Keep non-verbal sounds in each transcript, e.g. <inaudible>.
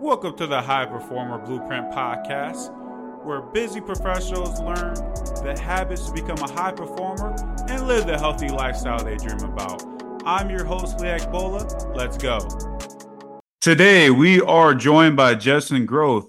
Welcome to the High Performer Blueprint Podcast, where busy professionals learn the habits to become a high performer and live the healthy lifestyle they dream about. I'm your host, Leak Bola. Let's go. Today, we are joined by Justin Groth,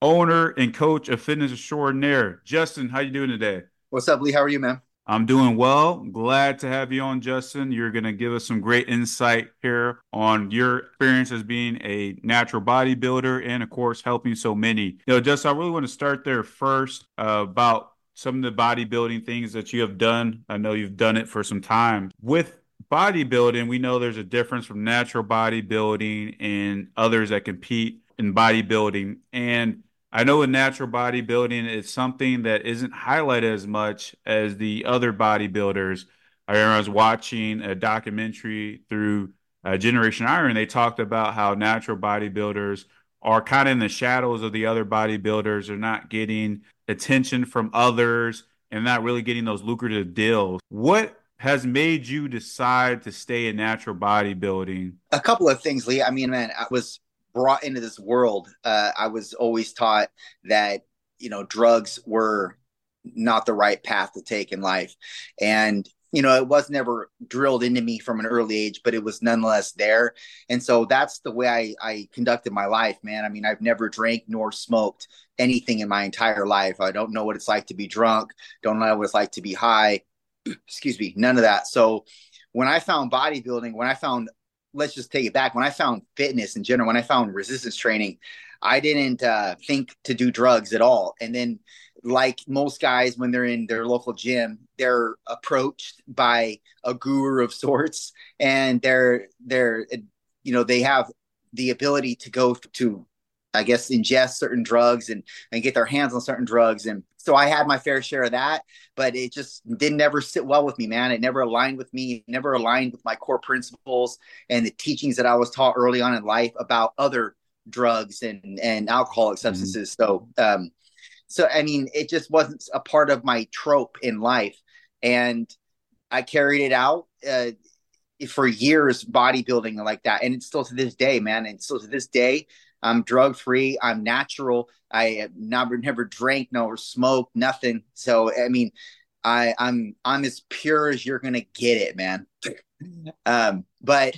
owner and coach of Fitness Extraordinaire. Justin, how you doing today? What's up, Lee? How are you, man? I'm doing well. Glad to have you on, Justin. You're going to give us some great insight here on your experience as being a natural bodybuilder and, of course, helping so many. You know, Justin, I really want to start there first uh, about some of the bodybuilding things that you have done. I know you've done it for some time. With bodybuilding, we know there's a difference from natural bodybuilding and others that compete in bodybuilding. And I know in natural bodybuilding, it's something that isn't highlighted as much as the other bodybuilders. I was watching a documentary through uh, Generation Iron. They talked about how natural bodybuilders are kind of in the shadows of the other bodybuilders. They're not getting attention from others and not really getting those lucrative deals. What has made you decide to stay in natural bodybuilding? A couple of things, Lee. I mean, man, I was brought into this world, uh, I was always taught that you know drugs were not the right path to take in life, and you know it was never drilled into me from an early age, but it was nonetheless there, and so that's the way I, I conducted my life, man. I mean, I've never drank nor smoked anything in my entire life. I don't know what it's like to be drunk. Don't know what it's like to be high. <clears throat> Excuse me, none of that. So when I found bodybuilding, when I found let's just take it back. When I found fitness in general, when I found resistance training, I didn't uh, think to do drugs at all. And then, like most guys, when they're in their local gym, they're approached by a guru of <laughs> sorts, and they're they're you know they have the ability to go to I guess ingest certain drugs and and get their hands on certain drugs and so I had my fair share of that, but it just didn't ever sit well with me, man. It never aligned with me, it never aligned with my core principles and the teachings that I was taught early on in life about other drugs and and alcoholic mm-hmm. substances. Mm-hmm. So um so I mean it just wasn't a part of my trope in life. And I carried it out uh, for years bodybuilding like that and it's still to this day man and still to this day I'm drug free. I'm natural. I never never drank nor smoked nothing. So I mean, I I'm I'm as pure as you're gonna get it, man. <laughs> um, but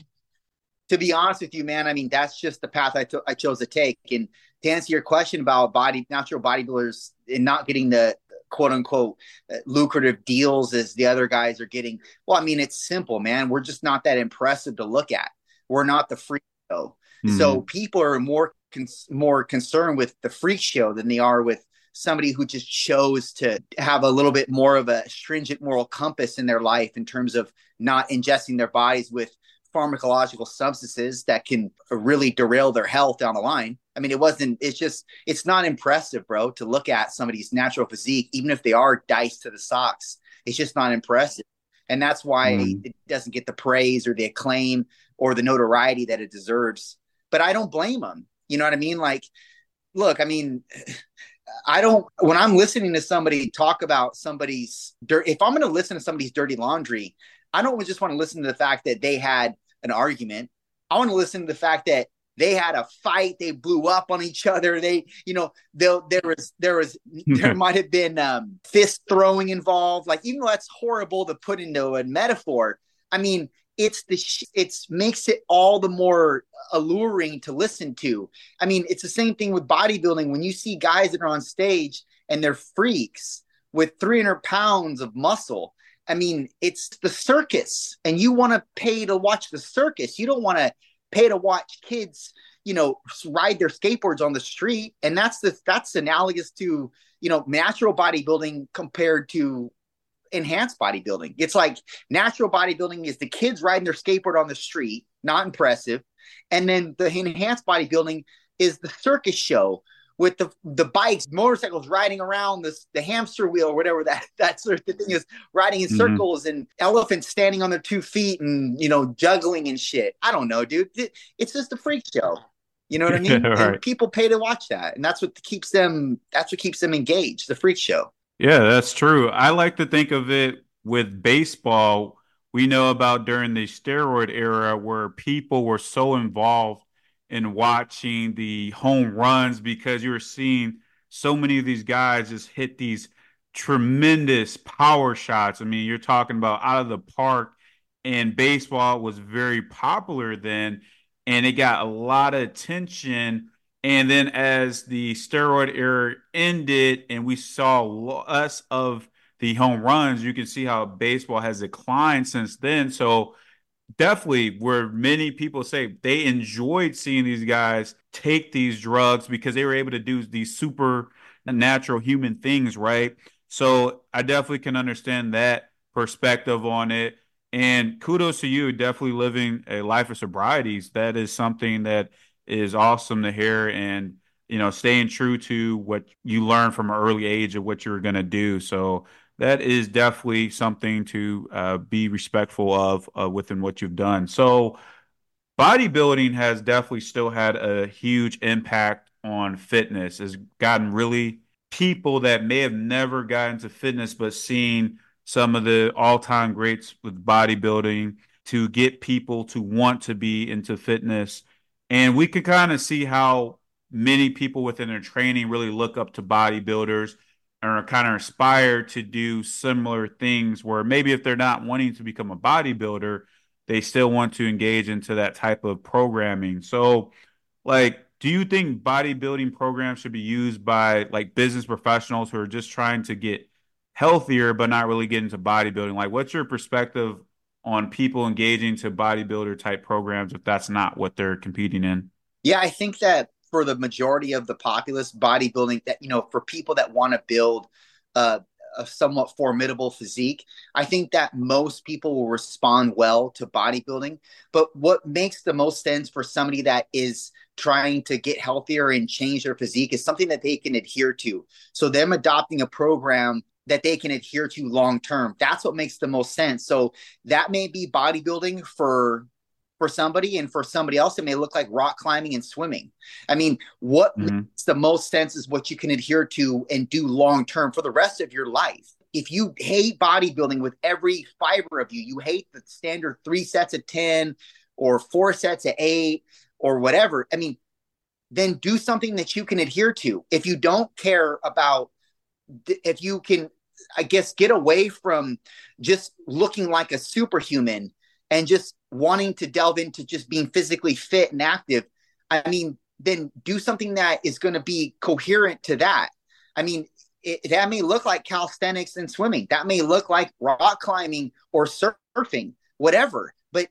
to be honest with you, man, I mean that's just the path I, to- I chose to take. And to answer your question about body natural bodybuilders and not getting the quote unquote uh, lucrative deals as the other guys are getting, well, I mean it's simple, man. We're just not that impressive to look at. We're not the free show. Mm-hmm. So people are more more concerned with the freak show than they are with somebody who just chose to have a little bit more of a stringent moral compass in their life in terms of not ingesting their bodies with pharmacological substances that can really derail their health down the line. I mean, it wasn't, it's just, it's not impressive, bro, to look at somebody's natural physique, even if they are diced to the socks. It's just not impressive. And that's why mm. it doesn't get the praise or the acclaim or the notoriety that it deserves. But I don't blame them. You know what I mean? Like, look, I mean, <sighs> I don't, when I'm listening to somebody talk about somebody's dirt, if I'm going to listen to somebody's dirty laundry, I don't just want to listen to the fact that they had an argument. I want to listen to the fact that they had a fight they blew up on each other they you know there was there was <laughs> there might have been um, fist throwing involved like even though that's horrible to put into a metaphor i mean it's the it's makes it all the more alluring to listen to. I mean, it's the same thing with bodybuilding. When you see guys that are on stage and they're freaks with 300 pounds of muscle, I mean, it's the circus, and you want to pay to watch the circus. You don't want to pay to watch kids, you know, ride their skateboards on the street. And that's the that's analogous to you know natural bodybuilding compared to enhanced bodybuilding. It's like natural bodybuilding is the kids riding their skateboard on the street, not impressive. And then the enhanced bodybuilding is the circus show with the the bikes, motorcycles riding around this the hamster wheel or whatever that <laughs> that sort of thing is, riding in mm-hmm. circles and elephants standing on their two feet and you know juggling and shit. I don't know, dude. It's just a freak show. You know what I <laughs> mean? right. And people pay to watch that, and that's what keeps them. That's what keeps them engaged. The freak show. Yeah, that's true. I like to think of it with baseball. We know about during the steroid era where people were so involved in watching the home runs because you were seeing so many of these guys just hit these tremendous power shots. I mean, you're talking about out of the park, and baseball was very popular then, and it got a lot of attention. And then as the steroid era ended, and we saw less of the home runs, you can see how baseball has declined since then. So definitely where many people say they enjoyed seeing these guys take these drugs because they were able to do these super natural human things, right? So I definitely can understand that perspective on it. And kudos to you, definitely living a life of sobrieties. That is something that is awesome to hear. And, you know, staying true to what you learned from an early age of what you're going to do. So that is definitely something to uh, be respectful of uh, within what you've done. So, bodybuilding has definitely still had a huge impact on fitness. Has gotten really people that may have never gotten to fitness, but seeing some of the all-time greats with bodybuilding to get people to want to be into fitness. And we can kind of see how many people within their training really look up to bodybuilders and are kind of inspired to do similar things where maybe if they're not wanting to become a bodybuilder, they still want to engage into that type of programming. So, like, do you think bodybuilding programs should be used by like business professionals who are just trying to get healthier but not really get into bodybuilding? Like, what's your perspective on people engaging to bodybuilder type programs if that's not what they're competing in? Yeah, I think that for the majority of the populace, bodybuilding that you know for people that want to build uh, a somewhat formidable physique, I think that most people will respond well to bodybuilding. But what makes the most sense for somebody that is trying to get healthier and change their physique is something that they can adhere to. So them adopting a program that they can adhere to long term. That's what makes the most sense. So that may be bodybuilding for for somebody and for somebody else it may look like rock climbing and swimming i mean what mm-hmm. makes the most sense is what you can adhere to and do long term for the rest of your life if you hate bodybuilding with every fiber of you you hate the standard three sets of 10 or four sets of eight or whatever i mean then do something that you can adhere to if you don't care about if you can i guess get away from just looking like a superhuman and just wanting to delve into just being physically fit and active, I mean, then do something that is going to be coherent to that. I mean, it, that may look like calisthenics and swimming. That may look like rock climbing or surfing, whatever. But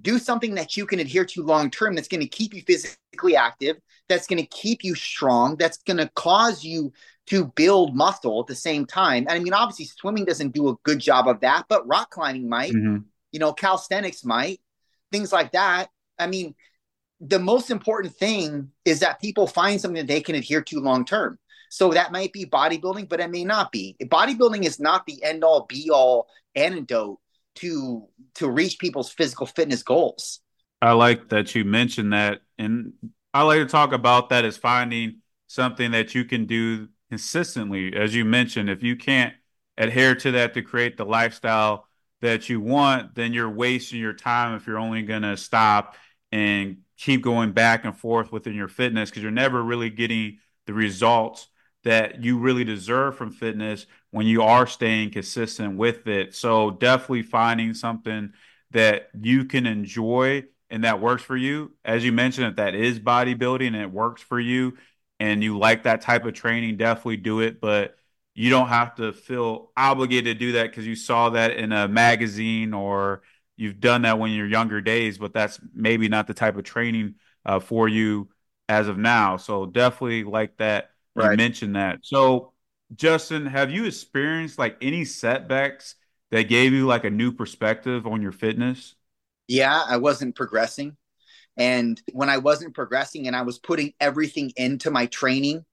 do something that you can adhere to long term that's going to keep you physically active, that's going to keep you strong, that's going to cause you to build muscle at the same time. And I mean, obviously, swimming doesn't do a good job of that, but rock climbing might. Mm-hmm you know, calisthenics might, things like that. I mean, the most important thing is that people find something that they can adhere to long term. So that might be bodybuilding, but it may not be. Bodybuilding is not the end all be all antidote to to reach people's physical fitness goals. I like that you mentioned that and I like to talk about that as finding something that you can do consistently. As you mentioned, if you can't adhere to that to create the lifestyle that you want, then you're wasting your time if you're only going to stop and keep going back and forth within your fitness because you're never really getting the results that you really deserve from fitness when you are staying consistent with it. So definitely finding something that you can enjoy and that works for you. As you mentioned, if that is bodybuilding and it works for you and you like that type of training, definitely do it. But you don't have to feel obligated to do that because you saw that in a magazine or you've done that when you're younger days, but that's maybe not the type of training uh, for you as of now. So definitely like that. Right. You mentioned that. So Justin, have you experienced like any setbacks that gave you like a new perspective on your fitness? Yeah, I wasn't progressing. And when I wasn't progressing and I was putting everything into my training,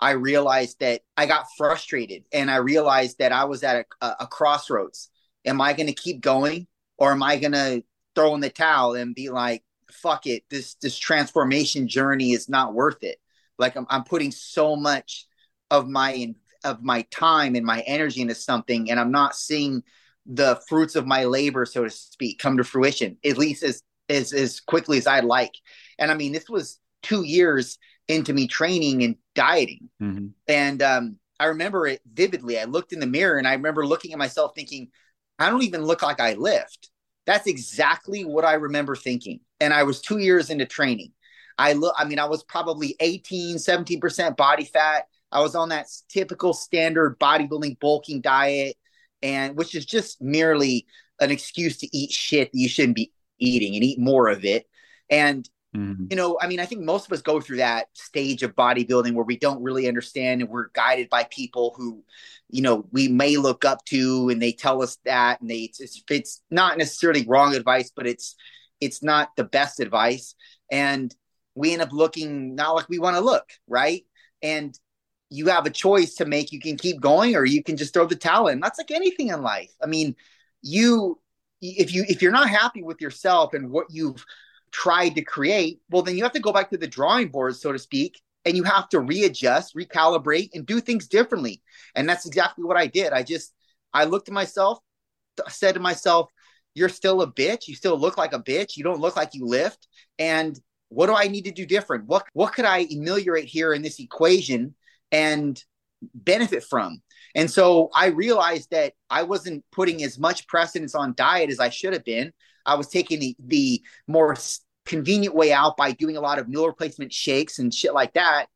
I realized that I got frustrated and I realized that I was at a, a crossroads. Am I going to keep going or am I going to throw in the towel and be like, fuck it, this, this transformation journey is not worth it. Like I'm, I'm putting so much of my, of my time and my energy into something and I'm not seeing the fruits of my labor, so to speak, come to fruition, at least as, as, as quickly as I'd like. And I mean, this was two years into me training and dieting. Mm-hmm. And um, I remember it vividly. I looked in the mirror and I remember looking at myself thinking, I don't even look like I lift. That's exactly what I remember thinking. And I was two years into training. I look, I mean, I was probably 18, 17% body fat. I was on that typical standard bodybuilding bulking diet, and which is just merely an excuse to eat shit that you shouldn't be eating and eat more of it. And Mm-hmm. You know, I mean, I think most of us go through that stage of bodybuilding where we don't really understand and we're guided by people who, you know, we may look up to and they tell us that and they it's, it's, it's not necessarily wrong advice, but it's it's not the best advice. And we end up looking not like we want to look, right? And you have a choice to make. You can keep going or you can just throw the towel in. That's like anything in life. I mean, you if you if you're not happy with yourself and what you've tried to create, well, then you have to go back to the drawing board, so to speak, and you have to readjust, recalibrate, and do things differently. And that's exactly what I did. I just, I looked at myself, said to myself, you're still a bitch. You still look like a bitch. You don't look like you lift. And what do I need to do different? What what could I ameliorate here in this equation and benefit from? And so I realized that I wasn't putting as much precedence on diet as I should have been. I was taking the the more convenient way out by doing a lot of meal replacement shakes and shit like that.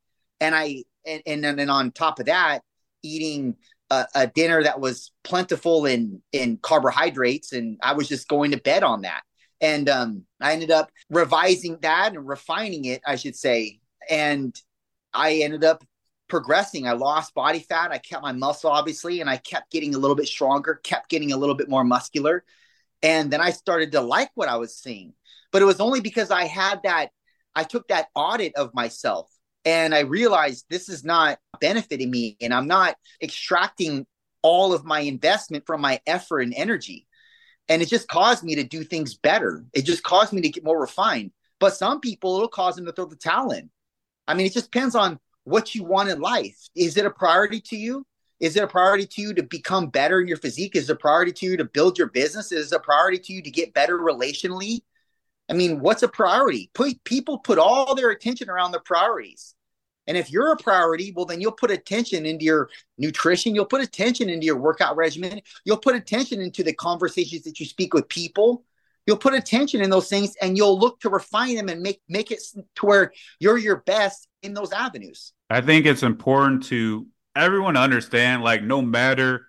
And I and and then on top of that, eating a, a, dinner that was plentiful in in carbohydrates, and I was just going to bed on that. And um, I ended up revising that and refining it, I should say. And I ended up progressing. I lost body fat. I kept my muscle, obviously, and I kept getting a little bit stronger, kept getting a little bit more muscular. And then I started to like what I was seeing. But it was only because I had that, I took that audit of myself and I realized this is not benefiting me and I'm not extracting all of my investment from my effort and energy. And it just caused me to do things better. It just caused me to get more refined. But some people, it'll cause them to throw the towel in. I mean, it just depends on what you want in life. Is it a priority to you? Is it a priority to you to become better in your physique? Is it a priority to you to build your business? Is it a priority to you to get better relationally? I mean, what's a priority? Put, people put all their attention around the priorities. And if you're a priority, well, then you'll put attention into your nutrition. You'll put attention into your workout regimen. You'll put attention into the conversations that you speak with people. You'll put attention in those things and you'll look to refine them and make, make it to where you're your best in those avenues. I think it's important to everyone understand, like, no matter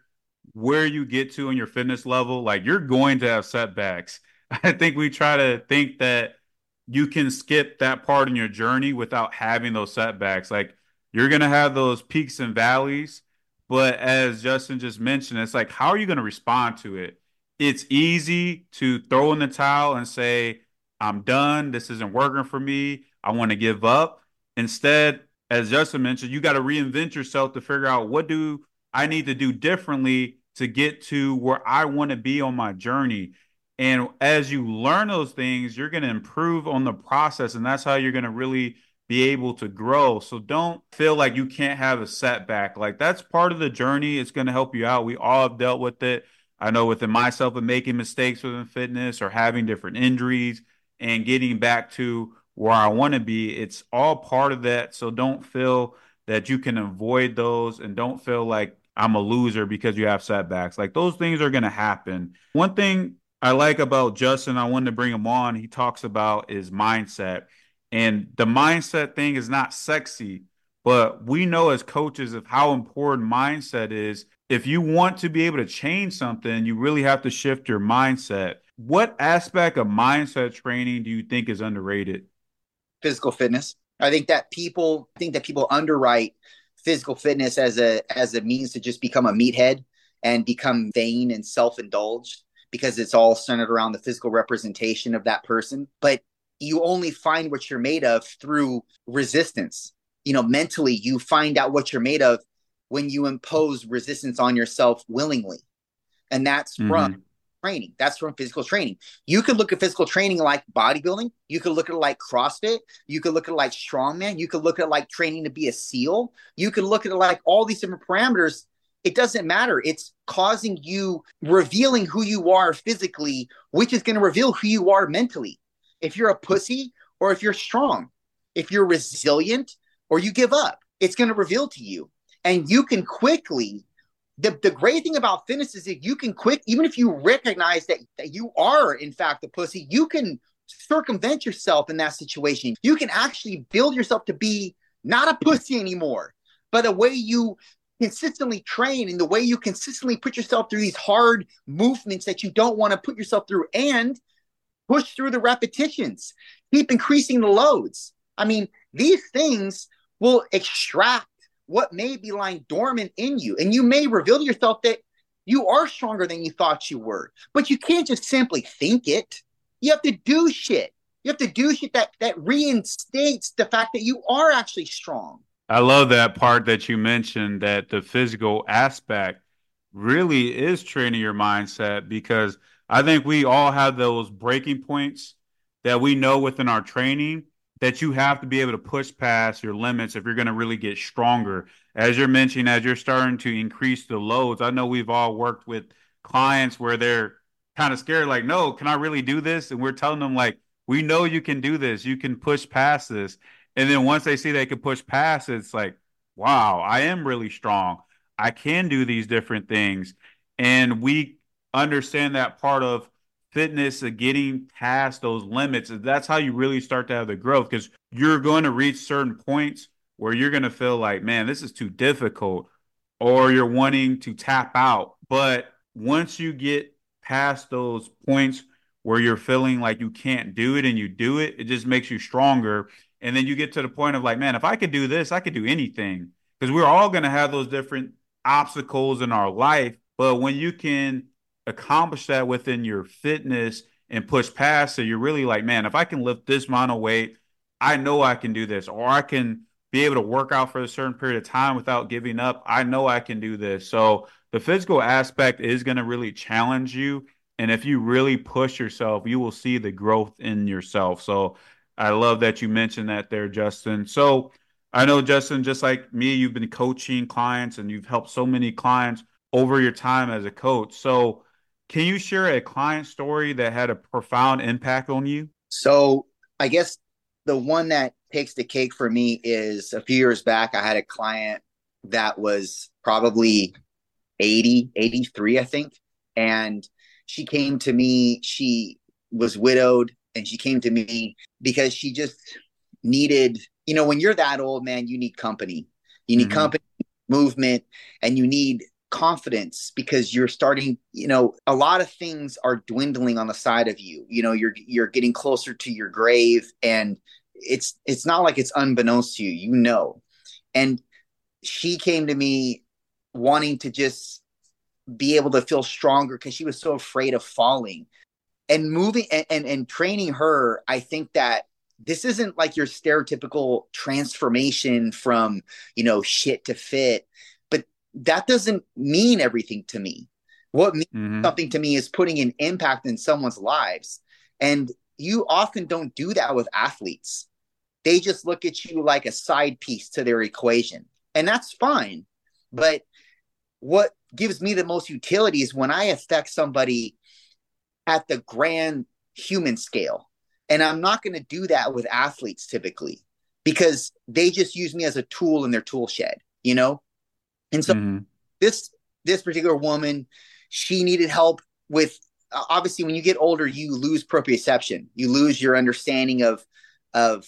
where you get to in your fitness level, like, you're going to have setbacks <laughs> I think we try to think that you can skip that part in your journey without having those setbacks. Like you're going to have those peaks and valleys, but as Justin just mentioned, it's like, how are you going to respond to it? It's easy to throw in the towel and say, I'm done. This isn't working for me. I want to give up. Instead, as Justin mentioned, you got to reinvent yourself to figure out what do I need to do differently to get to where I want to be on my journey. And as you learn those things, you're going to improve on the process. And that's how you're going to really be able to grow. So don't feel like you can't have a setback. Like that's part of the journey. It's going to help you out. We all have dealt with it. I know within myself of making mistakes within fitness or having different injuries and getting back to where I want to be. It's all part of that. So don't feel that you can avoid those and don't feel like I'm a loser because you have setbacks. Like those things are going to happen. One thing I like about Justin, I wanted to bring him on. He talks about his mindset. And the mindset thing is not sexy, but we know as coaches of how important mindset is. If you want to be able to change something, you really have to shift your mindset. What aspect of mindset training do you think is underrated? Physical fitness. I think that people think that people underwrite physical fitness as a as a means to just become a meathead and become vain and self-indulged because it's all centered around the physical representation of that person. But you only find what you're made of through resistance. You know, mentally, you find out what you're made of when you impose resistance on yourself willingly. And that's mm-hmm. from training. That's from physical training. You could look at physical training like bodybuilding. You could look at it like CrossFit. You could look at it like strongman. You could look at it like training to be a SEAL. You could look at it like all these different parameters it doesn't matter. It's causing you revealing who you are physically, which is going to reveal who you are mentally. If you're a pussy, or if you're strong. If you're resilient or you give up, it's going to reveal to you. And you can quickly, the, the great thing about fitness is that you can quick, even if you recognize that, that you are, in fact, a pussy, you can circumvent yourself in that situation. You can actually build yourself to be not a pussy anymore, but the way you consistently train and the way you consistently put yourself through these hard movements that you don't want to put yourself through and push through the repetitions, keep increasing the loads. I mean, these things will extract what may be lying dormant in you. And you may reveal to yourself that you are stronger than you thought you were. But you can't just simply think it. You have to do shit. You have to do shit that that reinstates the fact that you are actually strong. I love that part that you mentioned that the physical aspect really is training your mindset because I think we all have those breaking points that we know within our training that you have to be able to push past your limits if you're going to really get stronger. As you're mentioning, as you're starting to increase the loads, I know we've all worked with clients where they're kind of scared, like, no, can I really do this? And we're telling them, like, we know you can do this, you can push past this. And then once they see they can push past, it's like, wow, I am really strong. I can do these different things. And we understand that part of fitness of getting past those limits. That's how you really start to have the growth because you're going to reach certain points where you're going to feel like, man, this is too difficult, or you're wanting to tap out. But once you get past those points where you're feeling like you can't do it and you do it, it just makes you stronger. And then you get to the point of like, man, if I could do this, I could do anything. Because we're all going to have those different obstacles in our life. But when you can accomplish that within your fitness and push past So you're really like, man, if I can lift this amount of weight, I know I can do this, or I can be able to work out for a certain period of time without giving up. I know I can do this. So the physical aspect is going to really challenge you. And if you really push yourself, you will see the growth in yourself. So I love that you mentioned that there, Justin. So I know, Justin, just like me, you've been coaching clients and you've helped so many clients over your time as a coach. So can you share a client story that had a profound impact on you? So I guess the one that takes the cake for me is a few years back, I had a client that was probably 80, 83, I think. And she came to me, she was widowed and she came to me because she just needed, you know, when you're that old, man, you need company. You need mm-hmm. company, movement, and you need confidence because you're starting you know a lot of things are dwindling on the side of you. You know you're you're getting closer to your grave and it's it's not like it's unbeknownst to you you know. And she came to me wanting to just be able to feel stronger because she was so afraid of falling. And moving and, and, and training her i think that this isn't like your stereotypical transformation from you know shit to fit that doesn't mean everything to me what means mm-hmm. something to me is putting an impact in someone's lives and you often don't do that with athletes they just look at you like a side piece to their equation and that's fine but what gives me the most utility is when i affect somebody at the grand human scale. And I'm not going to do that with athletes typically because they just use me as a tool in their tool shed, you know? And so mm-hmm. this this particular woman, she needed help with obviously when you get older you lose proprioception. You lose your understanding of of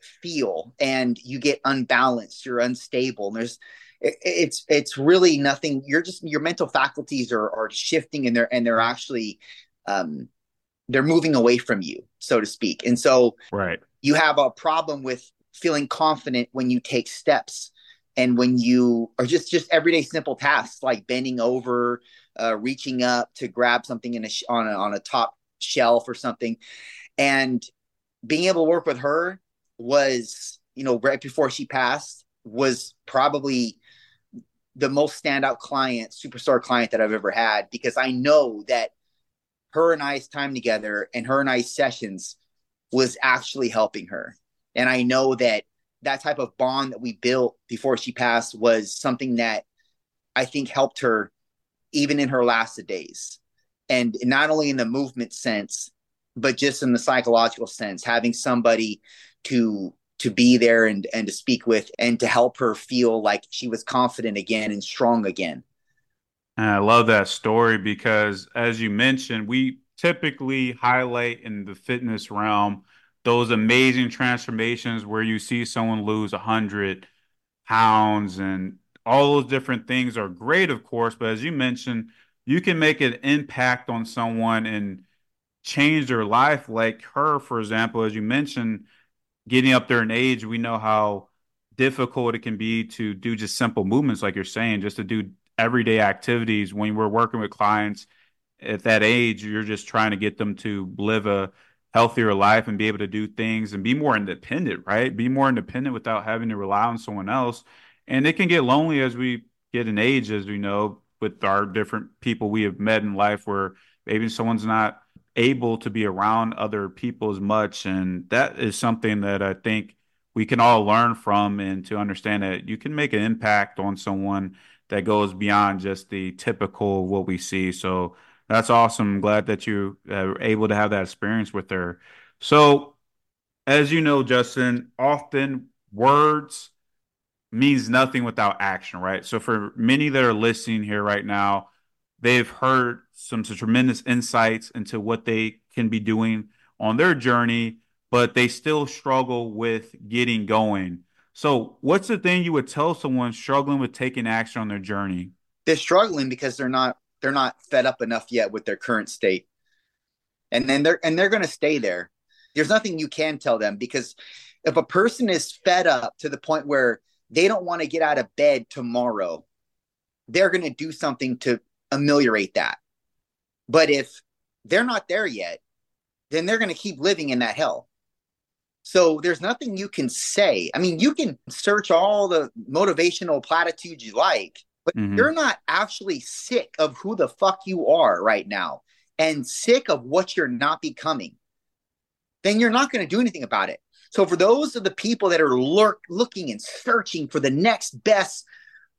feel and you get unbalanced, you're unstable. And there's it's it's really nothing you're just your mental faculties are are shifting and they're and they're actually um, they're moving away from you, so to speak. And so right. you have a problem with feeling confident when you take steps and when you are just just everyday simple tasks like bending over, uh, reaching up to grab something in a sh- on a, on a top shelf or something, and being able to work with her was you know right before she passed was probably the most standout client, superstar client that I've ever had because I know that her and I's time together and her and I's sessions was actually helping her. And I know that that type of bond that we built before she passed was something that I think helped her even in her last days. And not only in the movement sense, but just in the psychological sense, having somebody to to be there and and to speak with and to help her feel like she was confident again and strong again. And I love that story because as you mentioned, we typically highlight in the fitness realm those amazing transformations where you see someone lose 100 pounds and all those different things are great, of course. But as you mentioned, you can make an impact on someone and change their life. Like her, for example, as you mentioned, getting up there in age, we know how difficult it can be to do just simple movements, like you're saying, just to do everyday activities when we're working with clients at that age. You're just trying to get them to live a healthier life and be able to do things and be more independent, right? Be more independent without having to rely on someone else. And it can get lonely as we get in age, as we know, with our different people we have met in life where maybe someone's not able to be around other people as much. And that is something that I think we can all learn from and to understand that you can make an impact on someone that goes beyond just the typical what we see. So that's awesome. I'm glad that you uh, are able to have that experience with her. So, as you know, Justin, often words means nothing without action, right? So, for many that are listening here right now, they've heard some, some tremendous insights into what they can be doing on their journey, but they still struggle with getting going. So, what's the thing you would tell someone struggling with taking action on their journey? They're struggling because they're not they're not fed up enough yet with their current state. And then they're and they're going to stay there. There's nothing you can tell them because if a person is fed up to the point where they don't want to get out of bed tomorrow, they're going to do something to ameliorate that. But if they're not there yet, then they're going to keep living in that hell. So there's nothing you can say. I mean, you can search all the motivational platitudes you like, but mm-hmm. you're not actually sick of who the fuck you are right now and sick of what you're not becoming. Then you're not going to do anything about it. So for those of the people that are lurk, looking and searching for the next best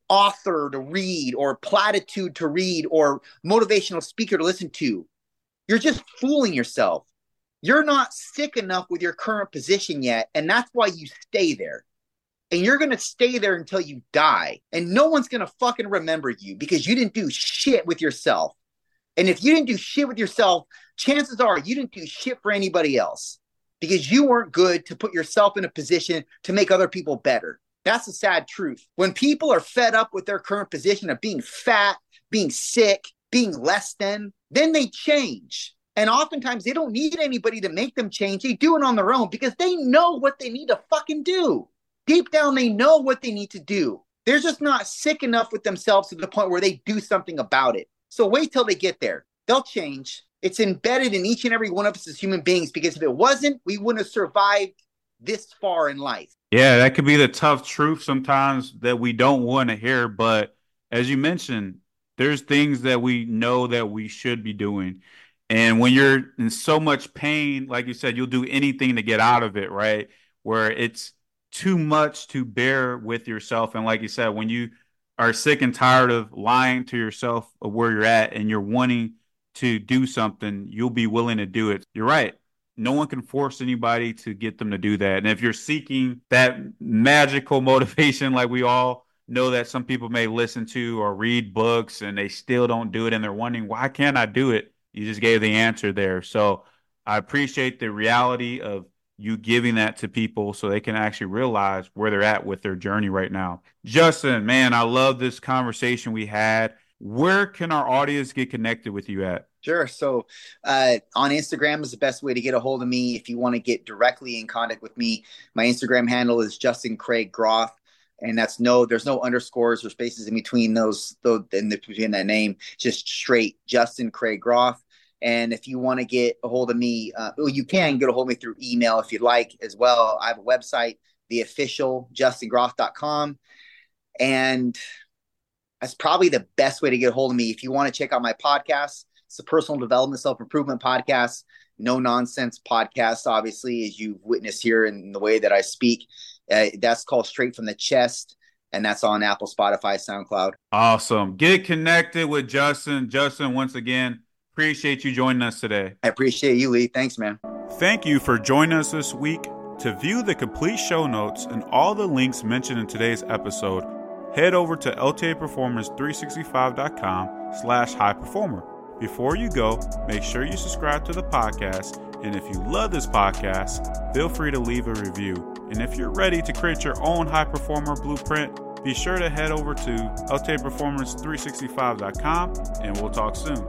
author to read or platitude to read or motivational speaker to listen to. You're just fooling yourself. You're not sick enough with your current position yet. And that's why you stay there. And you're going to stay there until you die. And no one's going to fucking remember you because you didn't do shit with yourself. And if you didn't do shit with yourself, chances are you didn't do shit for anybody else because you weren't good to put yourself in a position to make other people better. That's the sad truth. When people are fed up with their current position of being fat, being sick, being less than, then they change. And oftentimes they don't need anybody to make them change. They do it on their own because they know what they need to fucking do. Deep down, they know what they need to do. They're just not sick enough with themselves to the point where they do something about it. So wait till they get there. They'll change. It's embedded in each and every one of us as human beings because if it wasn't, we wouldn't have survived this far in life. Yeah, that could be the tough truth sometimes that we don't want to hear. But as you mentioned, there's things that we know that we should be doing. And when you're in so much pain, like you said, you'll do anything to get out of it, right? Where it's too much to bear with yourself. And like you said, when you are sick and tired of lying to yourself of where you're at and you're wanting to do something, you'll be willing to do it. You're right no one can force anybody to get them to do that. And if you're seeking that magical <laughs> motivation, like we all know that some people may listen to or read books and they still don't do it and they're wondering, why can't I do it? You just gave the answer there. So I appreciate the reality of you giving that to people so they can actually realize where they're at with their journey right now. Justin, man, I love this conversation we had. Where can our audience get connected with you at? Sure. So uh, on Instagram is the best way to get a hold of me. If you want to get directly in contact with me, my Instagram handle is Justin Craig Groth. And that's no, there's no underscores or spaces in between those, those in the, between that name, just straight Justin Craig Groth. And if you want to get a hold of me, uh, well, you can get a hold of me through email if you'd like as well. I have a website, the official justingroth.com. And that's probably the best way to get a hold of me. If you want to check out my podcast, it's a personal development, self improvement podcast, no nonsense podcast, obviously, as you've witnessed here in the way that I speak. Uh, that's called Straight from the Chest, and that's on Apple, Spotify, SoundCloud. Awesome. Get connected with Justin. Justin, once again, Appreciate you joining us today. I appreciate you, Lee. Thanks, man. Thank you for joining us this week. To view the complete show notes and all the links mentioned in today's episode, head over to ltaperformance365.com slash high performer. Before you go, make sure you subscribe to the podcast. And if you love this podcast, feel free to leave a review. And if you're ready to create your own high performer blueprint, be sure to head over to ltaperformance365.com and we'll talk soon.